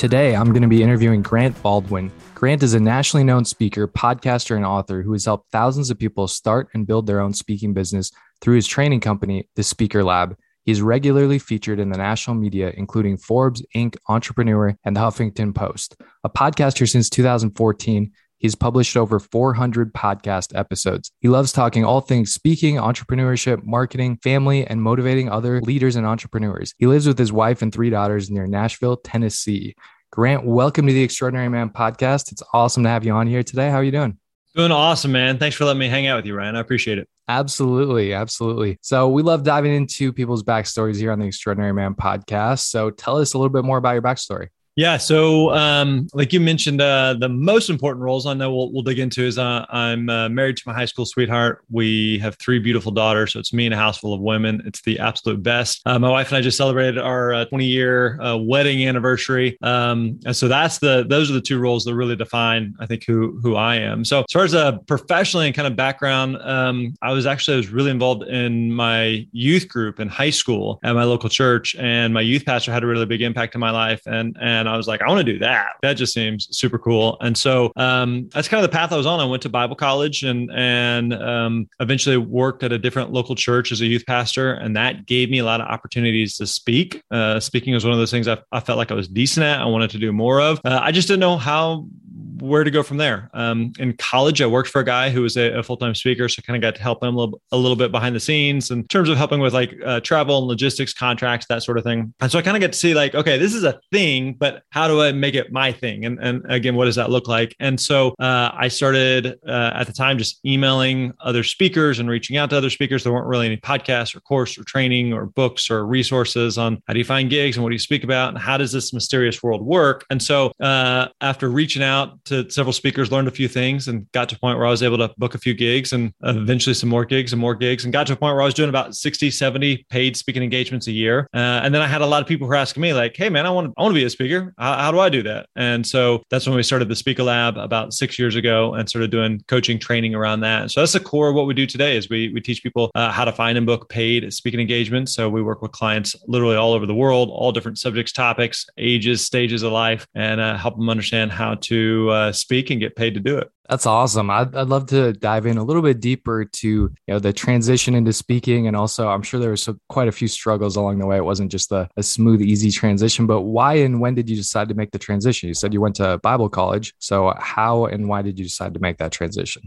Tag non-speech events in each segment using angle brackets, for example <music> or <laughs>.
Today, I'm going to be interviewing Grant Baldwin. Grant is a nationally known speaker, podcaster, and author who has helped thousands of people start and build their own speaking business through his training company, The Speaker Lab. He's regularly featured in the national media, including Forbes, Inc., Entrepreneur, and the Huffington Post. A podcaster since 2014, He's published over 400 podcast episodes. He loves talking all things speaking, entrepreneurship, marketing, family, and motivating other leaders and entrepreneurs. He lives with his wife and three daughters near Nashville, Tennessee. Grant, welcome to the Extraordinary Man podcast. It's awesome to have you on here today. How are you doing? Doing awesome, man. Thanks for letting me hang out with you, Ryan. I appreciate it. Absolutely. Absolutely. So, we love diving into people's backstories here on the Extraordinary Man podcast. So, tell us a little bit more about your backstory. Yeah. So, um, like you mentioned, uh, the most important roles I know we'll, we'll dig into is uh, I'm uh, married to my high school sweetheart. We have three beautiful daughters. So it's me and a house full of women. It's the absolute best. Uh, my wife and I just celebrated our uh, 20 year uh, wedding anniversary. Um, and so that's the those are the two roles that really define, I think, who who I am. So as far as a professionally and kind of background, um, I was actually I was really involved in my youth group in high school at my local church, and my youth pastor had a really big impact in my life, and and I was like, I want to do that. That just seems super cool. And so um, that's kind of the path I was on. I went to Bible college and and um, eventually worked at a different local church as a youth pastor, and that gave me a lot of opportunities to speak. Uh, speaking was one of those things I, I, felt like I was decent at. I wanted to do more of. Uh, I just didn't know how where to go from there. Um, in college, I worked for a guy who was a, a full time speaker, so kind of got to help him a little, a little, bit behind the scenes in terms of helping with like uh, travel and logistics, contracts, that sort of thing. And so I kind of get to see like, okay, this is a thing, but how do I make it my thing? And and again, what does that look like? And so uh, I started uh, at the time just emailing other speakers and reaching out to other speakers. There weren't really any podcasts or course or training or books or resources on how do you find gigs and what do you speak about and how does this mysterious world work. And so uh, after reaching out to several speakers, learned a few things, and got to a point where I was able to book a few gigs and eventually some more gigs and more gigs, and got to a point where I was doing about 60, 70 paid speaking engagements a year. Uh, and then I had a lot of people who were asking me, like, hey, man, I want to, I want to be a speaker. How, how, do I do that? And so that's when we started the Speaker Lab about six years ago and started doing coaching training around that. So that's the core of what we do today is we, we teach people uh, how to find and book paid speaking engagements. So we work with clients literally all over the world, all different subjects, topics, ages, stages of life, and uh, help them understand how to uh, speak and get paid to do it. That's awesome. I'd, I'd love to dive in a little bit deeper to you know the transition into speaking, and also I'm sure there was so, quite a few struggles along the way. It wasn't just a, a smooth, easy transition. But why and when did you decide to make the transition? You said you went to Bible college, so how and why did you decide to make that transition?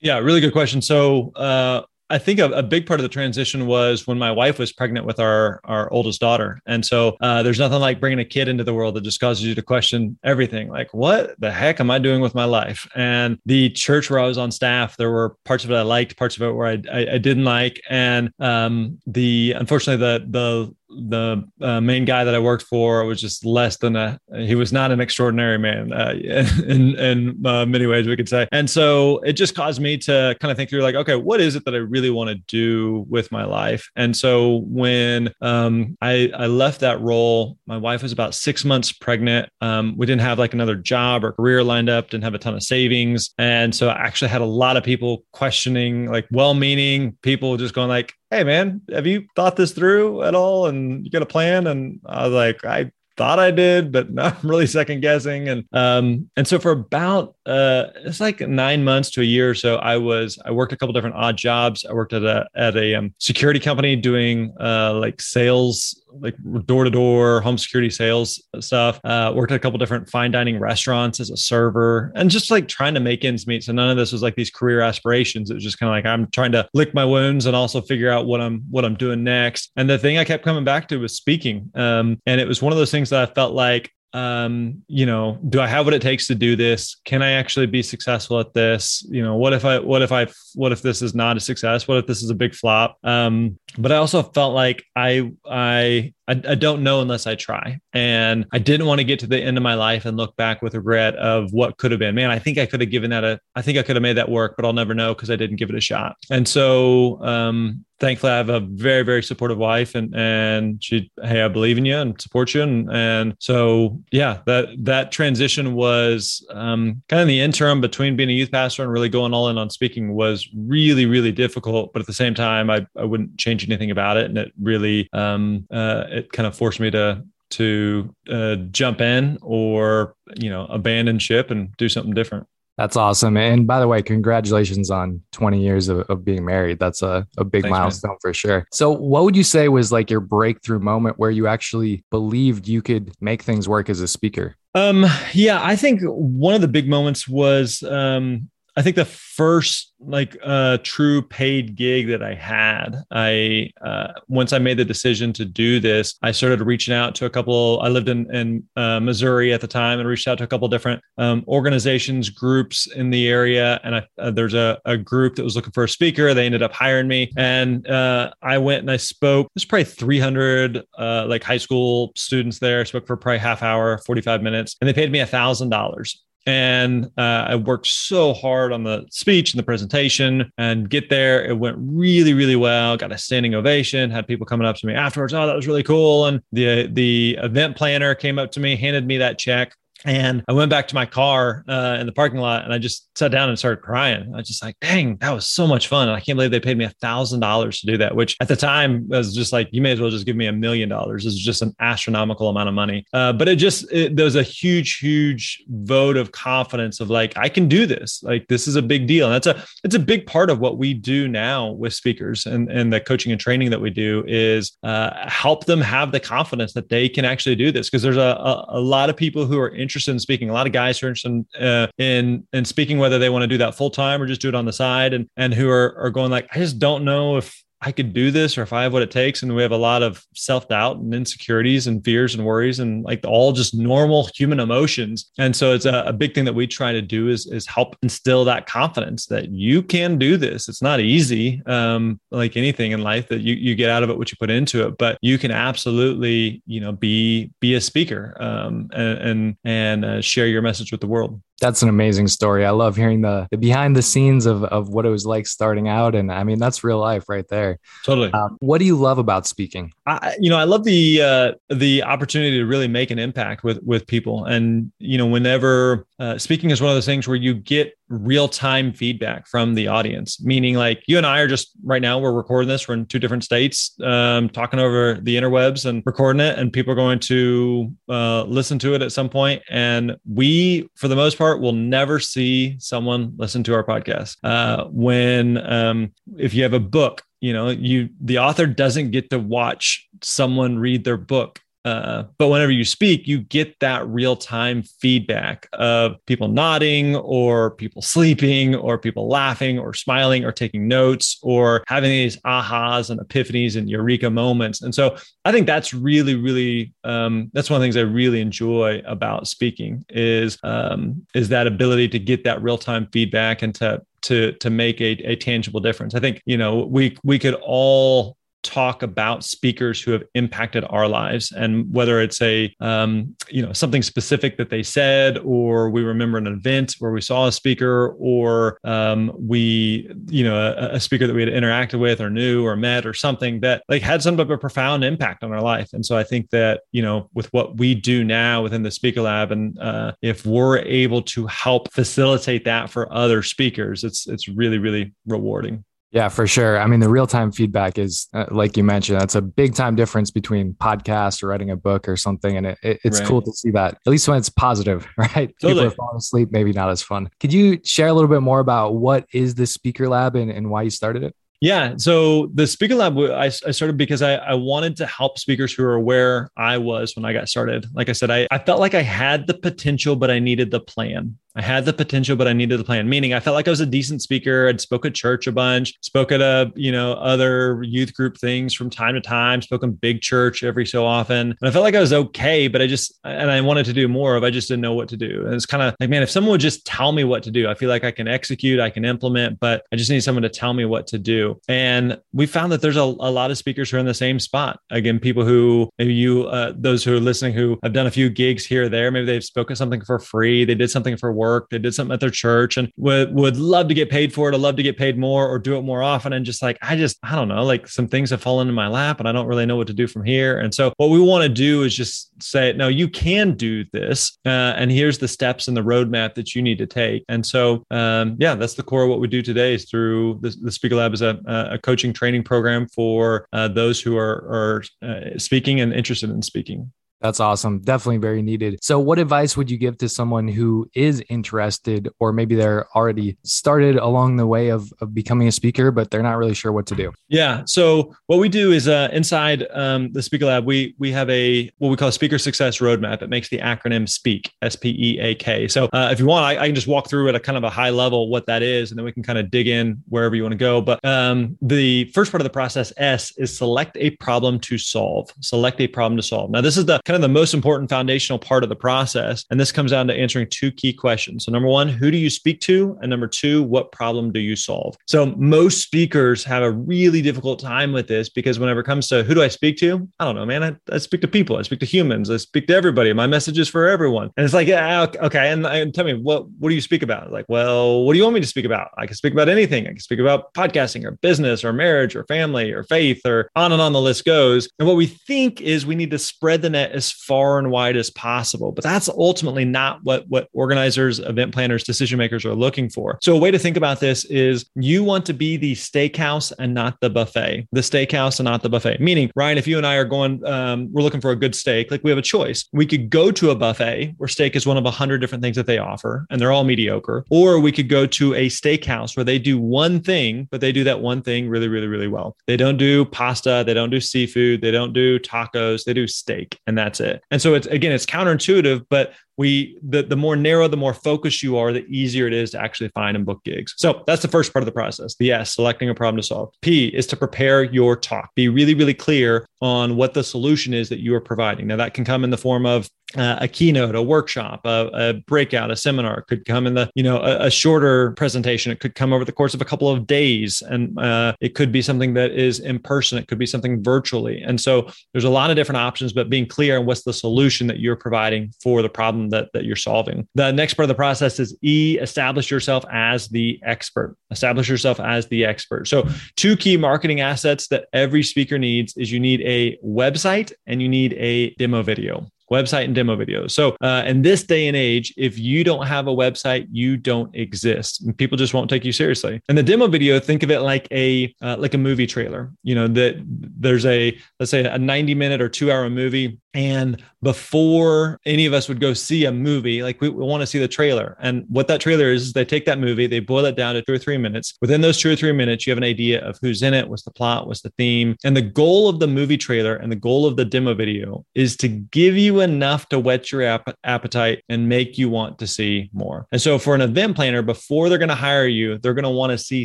Yeah, really good question. So uh, I think a, a, big part of the transition was when my wife was pregnant with our our oldest daughter, and so uh, there's nothing like bringing a kid into the world that just causes you to question everything. Like, what the heck am I doing with my life? And the church where I was on staff, there were parts of it I liked, parts of it where I I, I didn't like, and um, the unfortunately the the the uh, main guy that I worked for was just less than a he was not an extraordinary man uh, <laughs> in in uh, many ways we could say. And so it just caused me to kind of think through like okay what is it that I really want to do with my life? And so when um, I I left that role my wife was about six months pregnant. Um, we didn't have like another job or career lined up didn't have a ton of savings. And so I actually had a lot of people questioning like well-meaning people just going like hey man, have you thought this through at all? And you got a plan? And I was like, I thought I did, but <laughs> now I'm really second guessing. And um, and so for about uh, it's like nine months to a year or so, I was I worked a couple different odd jobs. I worked at a at a um, security company doing uh, like sales like door to door home security sales stuff. Uh, worked at a couple different fine dining restaurants as a server and just like trying to make ends meet. So none of this was like these career aspirations. It was just kind of like I'm trying to lick my wounds and also figure out what I'm what I'm doing next. And the thing I kept coming back to was speaking. Um, and it was one of those things that I felt like um you know do i have what it takes to do this? Can i actually be successful at this? You know what if i what if i what if this is not a success? What if this is a big flop? Um but i also felt like i i I, I don't know unless I try. And I didn't want to get to the end of my life and look back with regret of what could have been. Man, I think I could have given that a, I think I could have made that work, but I'll never know because I didn't give it a shot. And so, um, thankfully I have a very, very supportive wife and, and she, Hey, I believe in you and support you. And, and so, yeah, that, that transition was, um, kind of the interim between being a youth pastor and really going all in on speaking was really, really difficult. But at the same time, I, I wouldn't change anything about it. And it really, um, uh, it kind of forced me to, to uh, jump in or you know abandon ship and do something different that's awesome. And by the way, congratulations on 20 years of, of being married. That's a, a big Thanks, milestone man. for sure. So, what would you say was like your breakthrough moment where you actually believed you could make things work as a speaker? Um, yeah, I think one of the big moments was um, I think the first like uh, true paid gig that I had, I uh, once I made the decision to do this, I started reaching out to a couple. I lived in in uh, Missouri at the time, and reached out to a couple different um, organizations, groups in the area. And I, uh, there's a, a group that was looking for a speaker. They ended up hiring me, and uh, I went and I spoke. There's probably 300 uh, like high school students there. I spoke for probably half hour, 45 minutes, and they paid me a thousand dollars and uh, I worked so hard on the speech and the presentation and get there. It went really, really well. Got a standing ovation. Had people coming up to me afterwards. Oh, that was really cool. And the the event planner came up to me, handed me that check. And I went back to my car uh, in the parking lot and I just sat down and started crying. I was just like, dang, that was so much fun. And I can't believe they paid me a thousand dollars to do that, which at the time I was just like, you may as well just give me a million dollars. It's just an astronomical amount of money. Uh, but it just, it, there was a huge, huge vote of confidence of like, I can do this. Like, this is a big deal. And that's a, it's a big part of what we do now with speakers and, and the coaching and training that we do is uh, help them have the confidence that they can actually do this. Cause there's a, a, a lot of people who are interested in speaking. A lot of guys who are interested in uh, in, in speaking, whether they want to do that full time or just do it on the side, and and who are are going like, I just don't know if I could do this or if I have what it takes. And we have a lot of self doubt and insecurities and fears and worries and like all just normal human emotions. And so it's a, a, big thing that we try to do is, is help instill that confidence that you can do this. It's not easy, um, like anything in life that you, you get out of it, what you put into it, but you can absolutely, you know, be, be a speaker um, and, and, and uh, share your message with the world. That's an amazing story. I love hearing the, the behind the scenes of, of what it was like starting out. And I mean, that's real life right there. Totally. Um, what do you love about speaking? I, you know, I love the, uh, the opportunity to really make an impact with, with people. And, you know, whenever uh, speaking is one of those things where you get real time feedback from the audience, meaning like you and I are just right now, we're recording this. We're in two different states, um, talking over the interwebs and recording it, and people are going to uh, listen to it at some point. And we, for the most part, will never see someone listen to our podcast. Uh, when, um, if you have a book, you know, you, the author doesn't get to watch someone read their book uh, but whenever you speak, you get that real time feedback of people nodding or people sleeping or people laughing or smiling or taking notes or having these ahas and epiphanies and eureka moments. And so I think that's really, really, um, that's one of the things I really enjoy about speaking is, um, is that ability to get that real time feedback and to, to, to make a, a tangible difference. I think, you know, we, we could all talk about speakers who have impacted our lives. And whether it's a um, you know something specific that they said or we remember an event where we saw a speaker or um, we you know a, a, speaker that we had interacted with or knew or met or something that like had some of a profound impact on our life. And so i think that you know with what we do now within the speaker lab and uh, if we're able to help facilitate that for other speakers it's it's really really rewarding yeah, for sure. I mean, the real time feedback is, uh, like you mentioned, that's a big time difference between podcast or writing a book or something. And it, it, it's right. cool to see that, at least when it's positive, <laughs> right? Totally. People are falling asleep, maybe not as fun. Could you share a little bit more about what is the Speaker Lab and, and why you started it? Yeah. So the Speaker Lab, I, I started because I, I wanted to help speakers who are where I was when I got started. Like I said, I, I felt like I had the potential, but I needed the plan. I had the potential, but I needed the plan. Meaning I felt like I was a decent speaker. I'd spoke at church a bunch, spoke at a, you know, other youth group things from time to time, spoken big church every so often. And I felt like I was okay, but I just, and I wanted to do more of, I just didn't know what to do. And it's kind of like, man, if someone would just tell me what to do, I feel like I can execute, I can implement, but I just need someone to tell me what to do. And we found that there's a, a lot of speakers who are in the same spot. Again, people who maybe you, uh, those who are listening who have done a few gigs here or there, maybe they've spoken something for free, they did something for work, they did something at their church and would, would love to get paid for it, or love to get paid more or do it more often. And just like, I just, I don't know, like some things have fallen in my lap and I don't really know what to do from here. And so what we want to do is just say, no, you can do this. Uh, and here's the steps and the roadmap that you need to take. And so, um, yeah, that's the core of what we do today is through the, the Speaker Lab is a, a coaching training program for uh, those who are, are uh, speaking and interested in speaking. That's awesome. Definitely very needed. So, what advice would you give to someone who is interested, or maybe they're already started along the way of, of becoming a speaker, but they're not really sure what to do? Yeah. So, what we do is uh, inside um, the Speaker Lab, we we have a what we call Speaker Success Roadmap. It makes the acronym SPEAK, S P E A K. So, uh, if you want, I, I, can just walk through at a kind of a high level what that is, and then we can kind of dig in wherever you want to go. But um, the first part of the process, S, is select a problem to solve. Select a problem to solve. Now, this is the kind of the most important foundational part of the process. And this comes down to answering two key questions. So, number one, who do you speak to? And number two, what problem do you solve? So, most speakers have a really difficult time with this because whenever it comes to who do I speak to? I don't know, man. I, I speak to people, I speak to humans, I speak to everybody. My message is for everyone. And it's like, yeah, okay. And, and tell me, what, what do you speak about? Like, well, what do you want me to speak about? I can speak about anything. I can speak about podcasting or business or marriage or family or faith or on and on the list goes. And what we think is we need to spread the net as far and wide as possible. But that's ultimately not what, what organizers, event planners, decision makers are looking for. So, a way to think about this is you want to be the steakhouse and not the buffet, the steakhouse and not the buffet. Meaning, Ryan, if you and I are going, um, we're looking for a good steak, like we have a choice. We could go to a buffet where steak is one of a hundred different things that they offer and they're all mediocre. Or we could go to a steakhouse where they do one thing, but they do that one thing really, really, really well. They don't do pasta, they don't do seafood, they don't do tacos, they do steak, and that's it. And so it's again, it's counterintuitive, but we the, the more narrow the more focused you are the easier it is to actually find and book gigs. So that's the first part of the process. The s selecting a problem to solve. P is to prepare your talk. Be really really clear on what the solution is that you are providing. Now that can come in the form of uh, a keynote a workshop a, a, breakout a seminar. It could come in the you know a, a, shorter presentation. It could come over the course of a couple of days. And uh, it could be something that is in person. It could be something virtually. And so there's a lot of different options but being clear on what's the solution that you're providing for the problem that, that you're solving. The next part of the process is E, establish yourself as the expert. Establish yourself as the expert. So, two key marketing assets that every speaker needs is you need a website and you need a demo video website and demo videos. So, uh, in this day and age, if you don't have a website, you don't exist, people just won't take you seriously. And the demo video, think of it like a uh, like a movie trailer. You know that there's a let's say a 90 minute or two hour movie and before any of us would go see a movie, like we, we want to see the trailer. And what that trailer is, is they take that movie, they boil it down to two or three minutes. Within those two or three minutes, you have an idea of who's in it, what's the plot, what's the theme. And the goal of the movie trailer and the goal of the demo video is to give you enough to whet your ap- appetite and make you want to see more. And so for an event planner, before they're going to hire you, they're going to want to see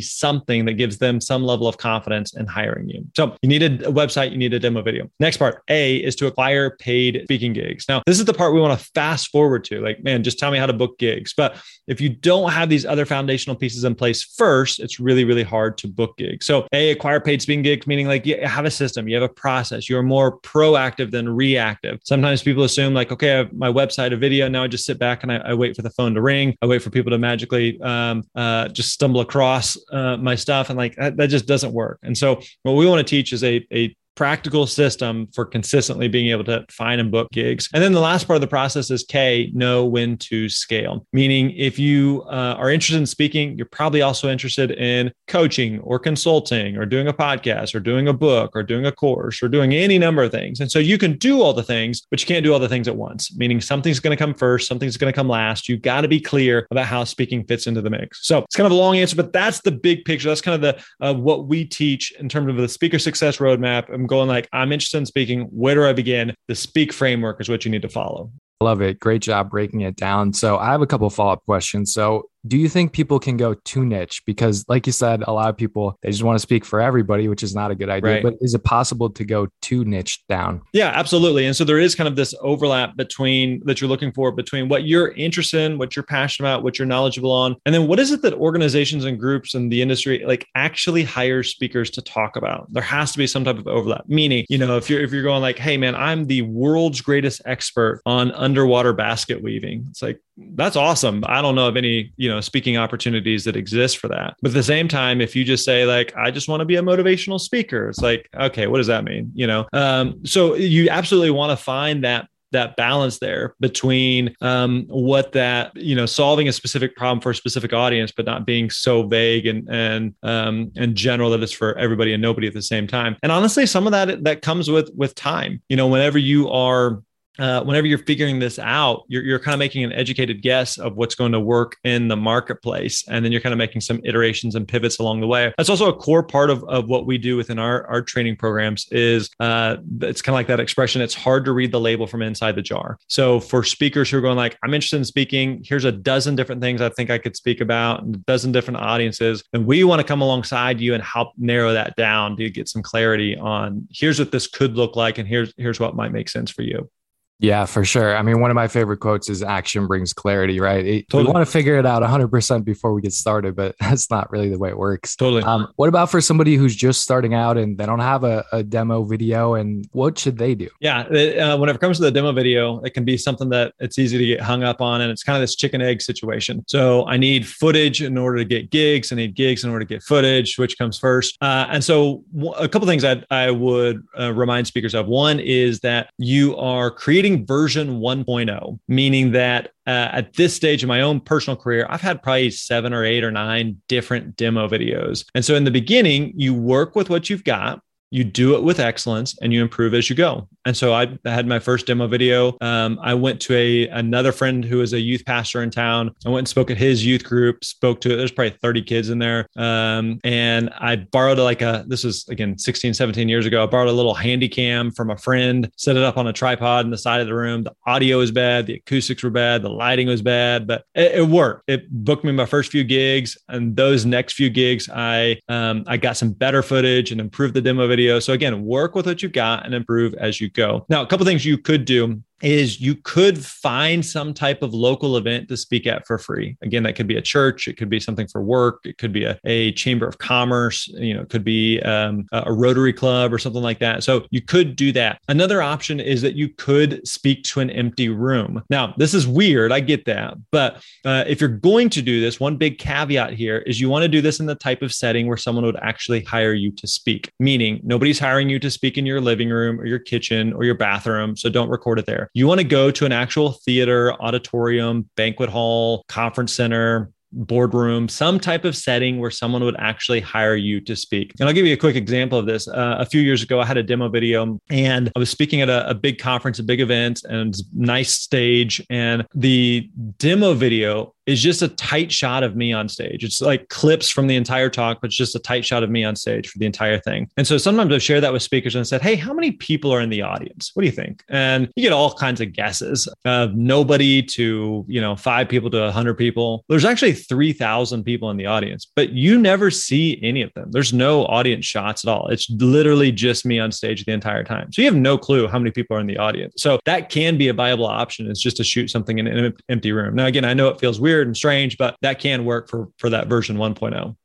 something that gives them some level of confidence in hiring you. So you need a website, you need a demo video. Next part, A, is to acquire paid speaking gigs. Now, this is the part we want to fast forward to. Like, man, just tell me how to book gigs. But if you don't have these other foundational pieces in place first, it's really, really hard to book gigs. So, A, acquire paid speaking gigs, meaning like you have a system, you have a process, you're more proactive than reactive. Sometimes people assume, like, okay, I have my website, a video. Now I just sit back and I, I wait for the phone to ring. I wait for people to magically um, uh, just stumble across uh, my stuff. And like that, that just doesn't work. And so, what we want to teach is a, a practical system for consistently being able to find and book gigs. And then the last part of the process is K, know when to scale. Meaning, if you uh, are interested in speaking, you're probably also interested in coaching or consulting or doing a podcast or doing a book or doing a course or doing any number of things. And so you can do all the things, but you can't do all the things at once, meaning something's going to come first, something's going to come last. You've got to be clear about how speaking fits into the mix. So it's kind of a long answer, but that's the big picture. That's kind of the uh, what we teach in terms of the speaker success roadmap I'm going like, I'm interested in speaking. Where do I begin? The speak framework is what you need to follow. Love it. Great job breaking it down. So I have a couple follow up questions. So do you think people can go too niche? Because, like you said, a lot of people they just want to speak for everybody, which is not a good idea. Right. But is it possible to go too niche down? Yeah, absolutely. And so there is kind of this overlap between that you're looking for between what you're interested in, what you're passionate about, what you're knowledgeable on, and then what is it that organizations and groups and the industry like actually hire speakers to talk about? There has to be some type of overlap. Meaning, you know, if you're if you're going like, hey man, I'm the world's greatest expert on underwater basket weaving, it's like that's awesome. I don't know of any, you know, speaking opportunities that exist for that. But at the same time, if you just say like, I just want to be a motivational speaker, it's like, okay, what does that mean? You know, um, so you absolutely want to find that that balance there between um, what that you know solving a specific problem for a specific audience, but not being so vague and and um, and general that it's for everybody and nobody at the same time. And honestly, some of that that comes with with time. You know, whenever you are uh, whenever you're figuring this out, you're, you're kind of making an educated guess of what's going to work in the marketplace. And then you're kind of making some iterations and pivots along the way. That's also a core part of, of what we do within our, our training programs is uh, it's kind of like that expression. It's hard to read the label from inside the jar. So for speakers who are going like, I'm interested in speaking, here's a dozen different things I think I could speak about and a dozen different audiences. And we want to come alongside you and help narrow that down to get some clarity on here's what this could look like. And here's, here's what might make sense for you. Yeah, for sure. I mean, one of my favorite quotes is action brings clarity, right? It, totally. We want to figure it out 100% before we get started, but <laughs> that's not really the way it works. Totally. Um, what about for somebody who's just starting out and they don't have a, a demo video and what should they do? Yeah. It, uh, whenever it comes to the demo video, it can be something that it's easy to get hung up on. And it's kind of this chicken egg situation. So I need footage in order to get gigs. I need gigs in order to get footage, which comes first. Uh, and so a couple things I, I would uh, remind speakers of. One is that you are creating creating version 1.0, meaning that uh, at this stage in my own personal career, I've had probably seven or eight or nine different demo videos. And so in the beginning, you work with what you've got you do it with excellence and you improve as you go. And so I had my first demo video. Um, I went to a another friend who is a youth pastor in town. I went and spoke at his youth group. Spoke to it. there's probably 30 kids in there, um, and I borrowed like a this was again 16, 17 years ago. I borrowed a little handy cam from a friend, set it up on a tripod in the side of the room. The audio was bad, the acoustics were bad, the lighting was bad, but it, it worked. It booked me my first few gigs, and those next few gigs, I um, I got some better footage and improved the demo video video. So again, work with what you got and improve as you go. Now, a couple things you could do is you could find some type of local event to speak at for free. Again, that could be a church, it could be something for work, it could be a, a chamber of commerce, you know, it could be um, a Rotary Club or something like that. So you could do that. Another option is that you could speak to an empty room. Now, this is weird, I get that, but uh, if you're going to do this, one big caveat here is you want to do this in the type of setting where someone would actually hire you to speak, meaning nobody's hiring you to speak in your living room or your kitchen or your bathroom. So don't record it there. You want to go to an actual theater, auditorium, banquet hall, conference center, boardroom, some type of setting where someone would actually hire you to speak. And I'll give you a quick example of this. Uh, a few years ago, I had a demo video and I was speaking at a, a big conference, a big event, and nice stage. And the demo video is just a tight shot of me on stage. It's like clips from the entire talk, but it's just a tight shot of me on stage for the entire thing. And so sometimes I've shared that with speakers and said, Hey, how many people are in the audience? What do you think? And you get all kinds of guesses of nobody to, you know, five people to a hundred people. There's actually 3,000 people in the audience, but you never see any of them. There's no audience shots at all. It's literally just me on stage the entire time. So you have no clue how many people are in the audience. So that can be a viable option is just to shoot something in an empty room. Now, again, I know it feels weird and strange, but that can work for for that version 1.0.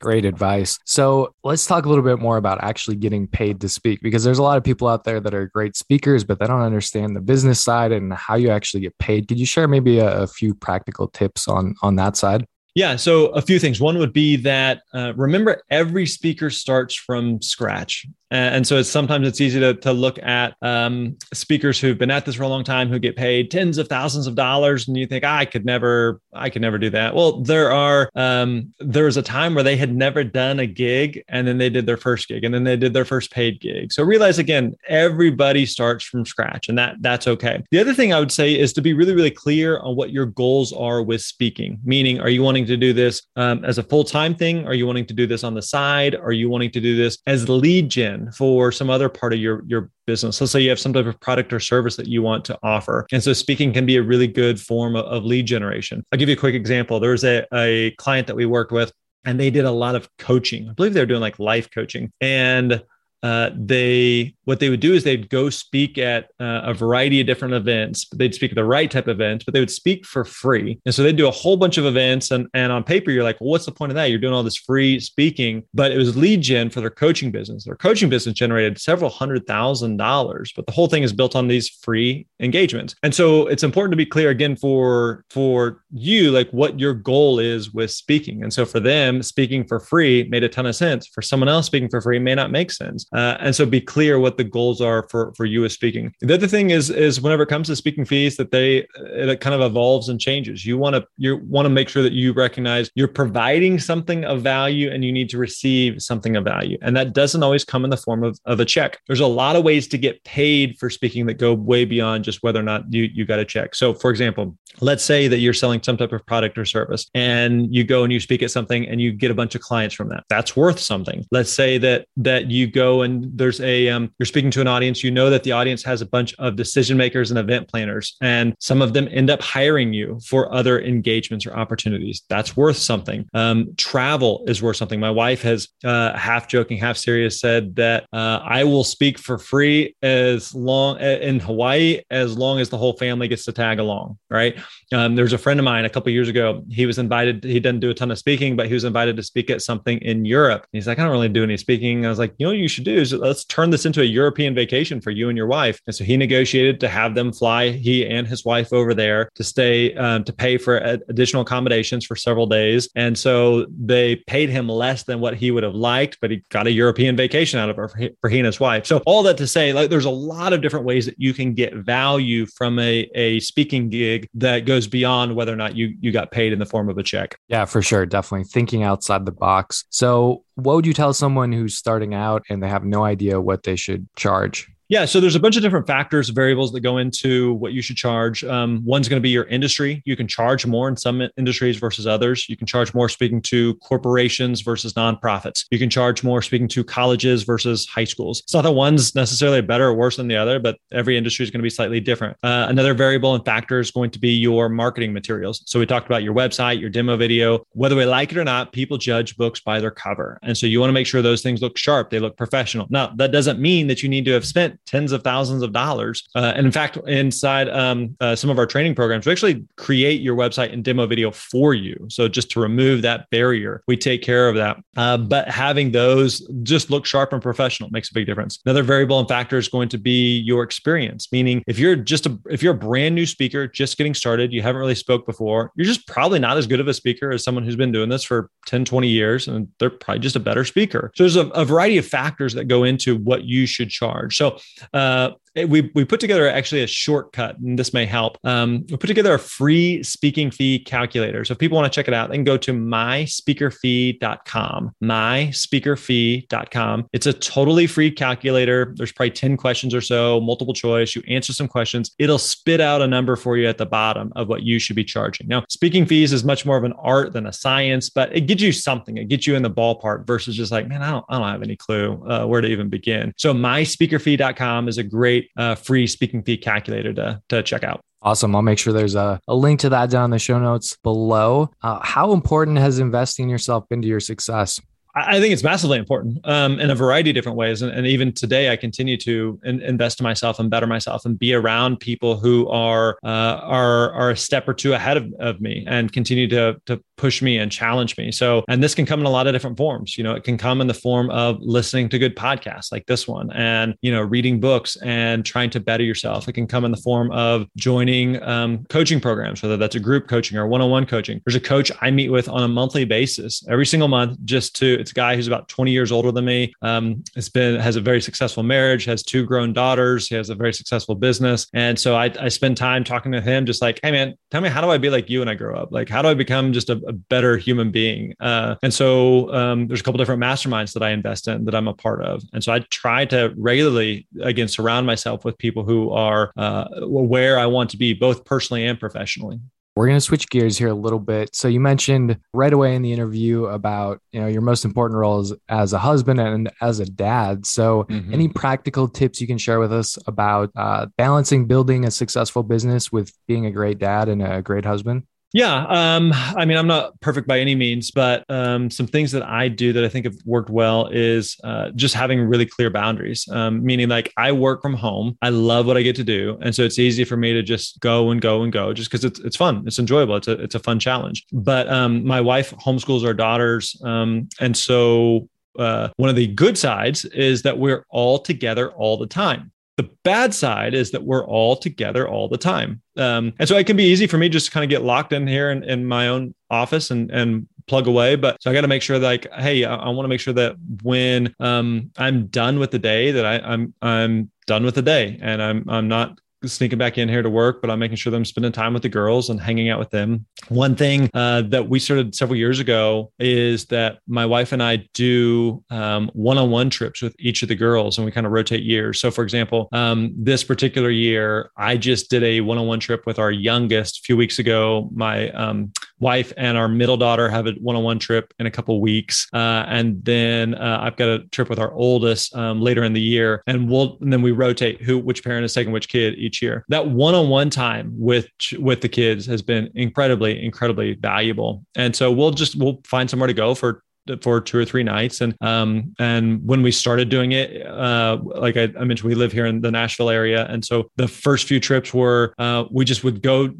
Great advice. So let's talk a little bit more about actually getting paid to speak because there's a lot of people out there that are great speakers, but they don't understand the business side and how you actually get paid. Could you share maybe a, a few practical tips on on that side? Yeah. So a few things. One would be that uh, remember every speaker starts from scratch. And so it's sometimes it's easy to, to look at um, speakers who've been at this for a long time who get paid tens of thousands of dollars, and you think ah, I could never, I could never do that. Well, there are um, there was a time where they had never done a gig, and then they did their first gig, and then they did their first paid gig. So realize again, everybody starts from scratch, and that that's okay. The other thing I would say is to be really really clear on what your goals are with speaking. Meaning, are you wanting to do this um, as a full time thing? Are you wanting to do this on the side? Are you wanting to do this as lead gen? For some other part of your your business. Let's say you have some type of product or service that you want to offer. And so speaking can be a really good form of, of lead generation. I'll give you a quick example. There was a, a client that we worked with and they did a lot of coaching. I believe they were doing like life coaching. And uh, they what they would do is they'd go speak at uh, a variety of different events they'd speak at the right type of events but they would speak for free. And so they'd do a whole bunch of events and, and on paper you're like well what's the point of that? You're doing all this free speaking. But it was lead gen for their coaching business. Their coaching business generated several hundred thousand dollars but the whole thing is built on these free engagements. And so it's important to be clear again for for you like what your goal is with speaking. And so for them speaking for free made a ton of sense. For someone else speaking for free may not make sense. Uh, and so be clear what the goals are for, for you as speaking. The other thing is, is whenever it comes to speaking fees, that they, it kind of evolves and changes. You want to, you want to make sure that you recognize you're providing something of value and you need to receive something of value. And that doesn't always come in the form of, of a check. There's a lot of ways to get paid for speaking that go way beyond just whether or not you, you got a check. So for example, let's say that you're selling some type of product or service and you go and you speak at something and you get a bunch of clients from that. That's worth something. Let's say that, that you go and there's a um, you're speaking to an audience you know that the audience has a bunch of decision makers and event planners and some of them end up hiring you for other engagements or opportunities. That's worth something. Um, travel is worth something. My wife has uh, half joking half serious said that uh, i will speak for free as long uh, in hawaii as long as the whole family gets to tag along right? Um, there's a friend of mine a couple years ago he was invited he didn't do a ton of speaking but he was invited to speak at something in europe. He's like i don't really do any speaking. I was like you know what you should do is let's turn this into a European vacation for you and your wife. And so he negotiated to have them fly, he and his wife over there to stay, um, to pay for additional accommodations for several days. And so they paid him less than what he would have liked, but he got a European vacation out of it for he and his wife. So all that to say, like there's a lot of different ways that you can get value from a, a speaking gig that goes beyond whether or not you, you got paid in the form of a check. Yeah, for sure. Definitely thinking outside the box. So what would you tell someone who's starting out and they have no idea what they should charge? Yeah, so there's a bunch of different factors, variables that go into what you should charge. Um, one's going to be your industry. You can charge more in some industries versus others. You can charge more speaking to corporations versus nonprofits. You can charge more speaking to colleges versus high schools. It's not that one's necessarily better or worse than the other, but every industry is going to be slightly different. Uh, another variable and factor is going to be your marketing materials. So we talked about your website, your demo video. Whether we like it or not, people judge books by their cover, and so you want to make sure those things look sharp. They look professional. Now that doesn't mean that you need to have spent tens of thousands of dollars. Uh, and in fact, inside um, uh, some of our training programs, we actually create your website and demo video for you. So just to remove that barrier, we take care of that. Uh, but having those just look sharp and professional makes a big difference. Another variable and factor is going to be your experience, meaning if you're just a if you're a brand new speaker, just getting started, you haven't really spoke before, you're just probably not as good of a speaker as someone who's been doing this for 10, 20 years, and they're probably just a better speaker. So there's a, a variety of factors that go into what you should charge. So uh, we, we put together actually a shortcut, and this may help. Um, we put together a free speaking fee calculator. So if people want to check it out, they can go to myspeakerfee.com. Myspeakerfee.com. It's a totally free calculator. There's probably 10 questions or so, multiple choice. You answer some questions, it'll spit out a number for you at the bottom of what you should be charging. Now, speaking fees is much more of an art than a science, but it gives you something. It gets you in the ballpark versus just like, man, I don't, I don't have any clue uh, where to even begin. So myspeakerfee.com is a great uh, free speaking fee calculator to, to check out. Awesome. I'll make sure there's a, a link to that down in the show notes below. Uh, how important has investing yourself been to your success? I think it's massively important um, in a variety of different ways. And, and even today, I continue to in, invest in myself and better myself and be around people who are uh, are are a step or two ahead of, of me and continue to to push me and challenge me. So, and this can come in a lot of different forms. You know, it can come in the form of listening to good podcasts like this one, and you know, reading books and trying to better yourself. It can come in the form of joining um, coaching programs, whether that's a group coaching or one-on-one coaching. There's a coach I meet with on a monthly basis every single month just to it's a guy who's about 20 years older than me. Um, it's been has a very successful marriage, has two grown daughters, he has a very successful business, and so I, I spend time talking to him, just like, hey man, tell me how do I be like you when I grow up? Like, how do I become just a, a better human being? Uh, and so um, there's a couple different masterminds that I invest in that I'm a part of, and so I try to regularly again surround myself with people who are uh, where I want to be, both personally and professionally. We're going to switch gears here a little bit. So you mentioned right away in the interview about, you know, your most important roles as a husband and as a dad. So mm-hmm. any practical tips you can share with us about uh, balancing building a successful business with being a great dad and a great husband? Yeah. Um, I mean, I'm not perfect by any means, but um, some things that I do that I think have worked well is uh, just having really clear boundaries, um, meaning like I work from home. I love what I get to do. And so it's easy for me to just go and go and go just because it's, it's fun. It's enjoyable. It's a, it's a fun challenge. But um, my wife homeschools our daughters. Um, and so uh, one of the good sides is that we're all together all the time. The bad side is that we're all together all the time. Um, and so it can be easy for me just to kind of get locked in here in, in my own office and, and plug away. But so I got to make sure like, hey, I, I want to make sure that when um, I'm done with the day, that I, I'm I'm done with the day, and I'm I'm not sneaking back in here to work, but I'm making sure that I'm spending time with the girls and hanging out with them. One thing uh, that we started several years ago is that my wife and I do um, one-on-one trips with each of the girls, and we kind of rotate years. So, for example, um, this particular year, I just did a one-on-one trip with our youngest a few weeks ago. My um, wife and our middle daughter have a one-on-one trip in a couple weeks, uh, and then uh, I've got a trip with our oldest um, later in the year, and we'll and then we rotate who which parent is taking which kid each year. That one-on-one time with with the kids has been incredibly incredibly valuable, and so we'll just we'll find somewhere to go for for two or three nights. And um, and when we started doing it, uh, like I, I, mentioned, we live here in the Nashville area, and so the first few trips were uh, we just would go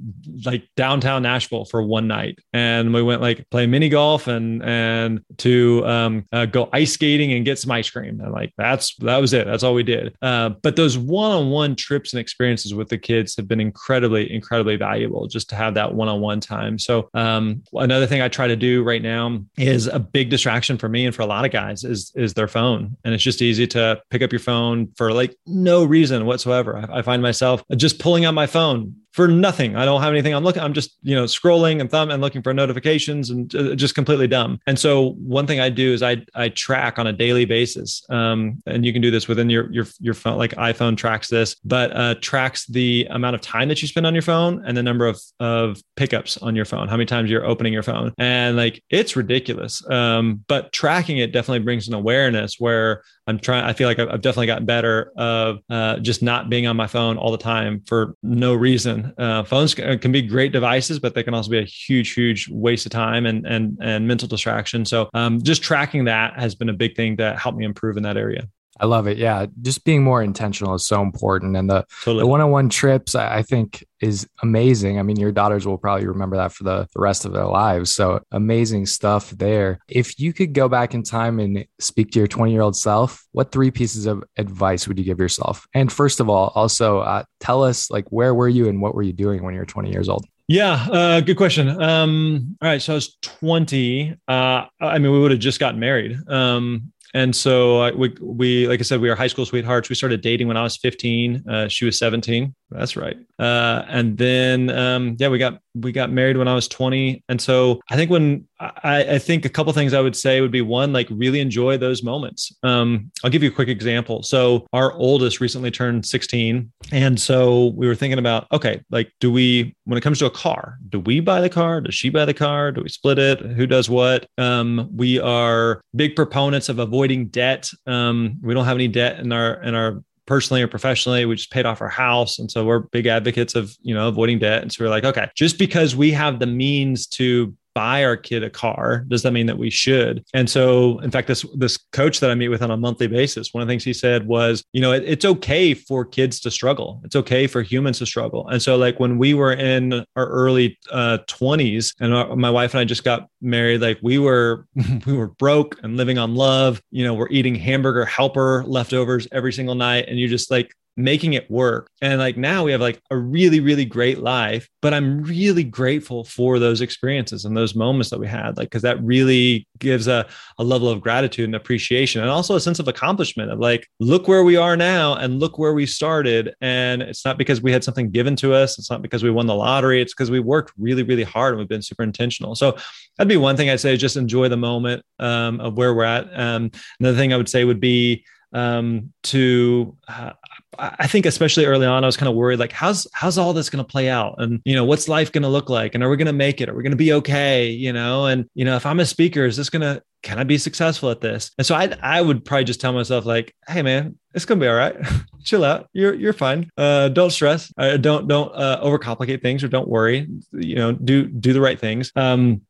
like downtown Nashville for one night, and we went like play mini golf and and to um, uh, go ice skating and get some ice cream, and like that's that was it. That's all we did. Uh, but those one-on-one trips and experiences with the kids have been incredibly incredibly valuable just to have that one-on-one time. So um, another thing I try to do right now is a big distraction for me and for a lot of guys is is their phone, and it's just easy to pick up your phone for like no reason whatsoever. I, I find myself just pulling out my phone for nothing. I don't have anything I'm looking. I'm just you know scrolling and thumb and looking for notifications and just completely dumb. And so one thing I do is I I track on a daily basis, um, and you can do this within your your your phone. Like iPhone tracks this, but uh, tracks the amount of time that you spend on your phone and the number of of pickups on your phone. How many times you're opening your phone, and like it's ridiculous. Um, but tracking it definitely brings an awareness where I'm trying. I feel like I've definitely gotten better of uh, just not being on my phone all the time for no reason. Uh, phones can be great devices, but they can also be a huge, huge waste of time and and and mental distraction. So um, just tracking that has been a big thing to help me improve in that area. I love it. Yeah. Just being more intentional is so important. And the, the one-on-one trips, I think is amazing. I mean, your daughters will probably remember that for the, the rest of their lives. So amazing stuff there. If you could go back in time and speak to your 20 year old self, what three pieces of advice would you give yourself? And first of all, also uh, tell us like, where were you and what were you doing when you were 20 years old? Yeah, uh, good question. Um, all right, so I was 20. Uh, I mean, we would have just gotten married. Um, and so uh, we, we, like I said, we were high school sweethearts. We started dating when I was 15. Uh, she was 17. That's right. Uh, and then, um, yeah, we got we got married when I was 20. And so I think when I, I think a couple things I would say would be one, like really enjoy those moments. Um, I'll give you a quick example. So our oldest recently turned 16. And so we were thinking about, okay, like, do we, when it comes to a car, do we buy the car? Does she buy the car? Do we split it? Who does what? Um, we are big proponents of avoiding debt. Um, we don't have any debt in our, in our personally or professionally. We just paid off our house. And so we're big advocates of, you know, avoiding debt. And so we're like, okay, just because we have the means to buy our kid a car does that mean that we should? And so in fact this this coach that i meet with on a monthly basis one of the things he said was you know it, it's okay for kids to struggle. It's okay for humans to struggle. And so like when we were in our early uh, 20s and our, my wife and i just got married like we were <laughs> we were broke and living on love. You know we're eating hamburger helper leftovers every single night. And you just like making it work. And like now we have like a really, really great life, but I'm really grateful for those experiences and those moments that we had, like, because that really gives a, a level of gratitude and appreciation and also a sense of accomplishment of like, look where we are now and look where we started. And it's not because we had something given to us, it's not because we won the lottery, it's because we worked really, really hard and we've been super intentional. So that'd be one thing I'd say, just enjoy the moment um, of where we're at. Um, another thing I would say would be, um, to uh, I think especially early on, I was kind of worried, like, how's how's all this going to play out, and you know, what's life going to look like, and are we going to make it? Are we going to be okay? You know, and you know, if I'm a speaker, is this going to can I be successful at this? And so I I would probably just tell myself like, hey man, it's gonna be all right. <laughs> Chill out. You're you're fine. Uh, don't stress. Uh, don't don't uh, overcomplicate things or don't worry. You know, do do the right things. Um,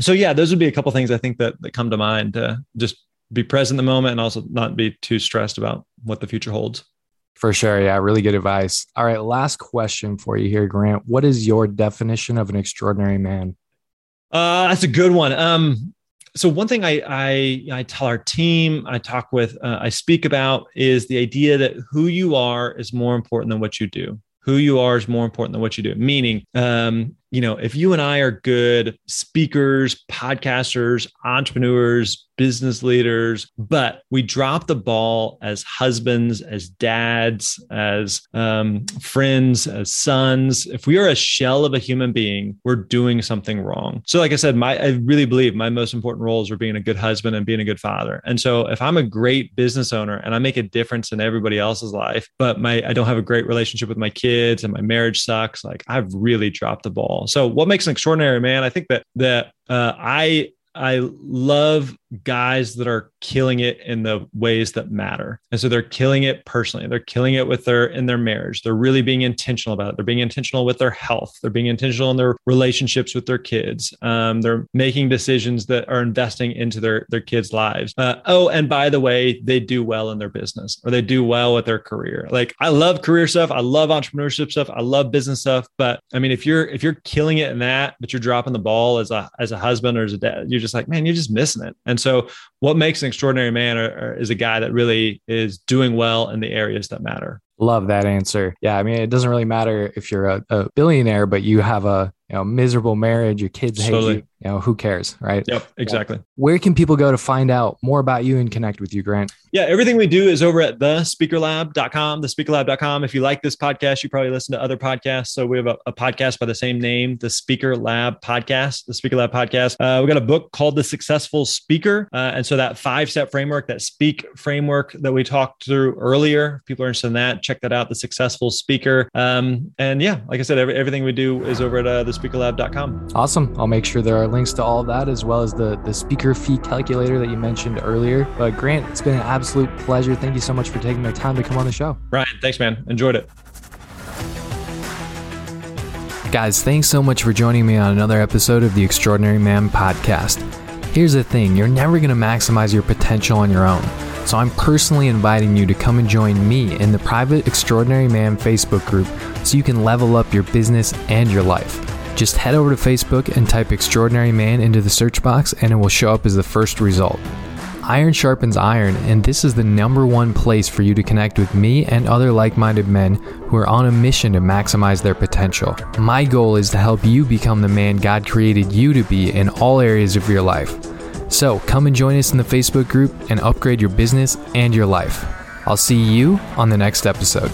so yeah, those would be a couple things I think that that come to mind. To just be present in the moment and also not be too stressed about what the future holds. For sure. Yeah. Really good advice. All right. Last question for you here, Grant. What is your definition of an extraordinary man? Uh, that's a good one. Um, so one thing I, I, I tell our team, I talk with, uh, I speak about is the idea that who you are is more important than what you do. Who you are is more important than what you do. Meaning, um, you know, if you and I are good speakers, podcasters, entrepreneurs, business leaders, but we drop the ball as husbands, as dads, as um, friends, as sons. If we are a shell of a human being, we're doing something wrong. So, like I said, my I really believe my most important roles are being a good husband and being a good father. And so, if I'm a great business owner and I make a difference in everybody else's life, but my I don't have a great relationship with my kids and my marriage sucks, like I've really dropped the ball. So, what makes an extraordinary man? I think that that uh, I I love guys that are killing it in the ways that matter. And so they're killing it personally. They're killing it with their in their marriage. They're really being intentional about it. They're being intentional with their health. They're being intentional in their relationships with their kids. Um, they're making decisions that are investing into their their kids' lives. Uh, oh, and by the way, they do well in their business or they do well with their career. Like I love career stuff. I love entrepreneurship stuff. I love business stuff. But I mean, if you're if you're killing it in that, but you're dropping the ball as a as a husband or as a dad, you're just like, man, you're just missing it. And so, what makes an extraordinary man or, or is a guy that really is doing well in the areas that matter. Love that answer. Yeah, I mean, it doesn't really matter if you're a, a billionaire, but you have a you know miserable marriage, your kids hate you you know, who cares, right? Yep, exactly. Where can people go to find out more about you and connect with you, Grant? Yeah, everything we do is over at thespeakerlab.com, thespeakerlab.com. If you like this podcast, you probably listen to other podcasts. So we have a, a podcast by the same name, the Speaker Lab Podcast, the Speaker Lab Podcast. Uh, we got a book called The Successful Speaker. Uh, and so that five step framework, that speak framework that we talked through earlier, people are interested in that. Check that out, The Successful Speaker. Um, and yeah, like I said, every, everything we do is over at uh, thespeakerlab.com. Awesome. I'll make sure there are links to all of that as well as the the speaker fee calculator that you mentioned earlier. But Grant, it's been an absolute pleasure. Thank you so much for taking the time to come on the show. Ryan, thanks, man. Enjoyed it. Guys, thanks so much for joining me on another episode of the Extraordinary Man podcast. Here's the thing you're never going to maximize your potential on your own. So I'm personally inviting you to come and join me in the private Extraordinary Man Facebook group so you can level up your business and your life. Just head over to Facebook and type Extraordinary Man into the search box, and it will show up as the first result. Iron sharpens iron, and this is the number one place for you to connect with me and other like minded men who are on a mission to maximize their potential. My goal is to help you become the man God created you to be in all areas of your life. So come and join us in the Facebook group and upgrade your business and your life. I'll see you on the next episode.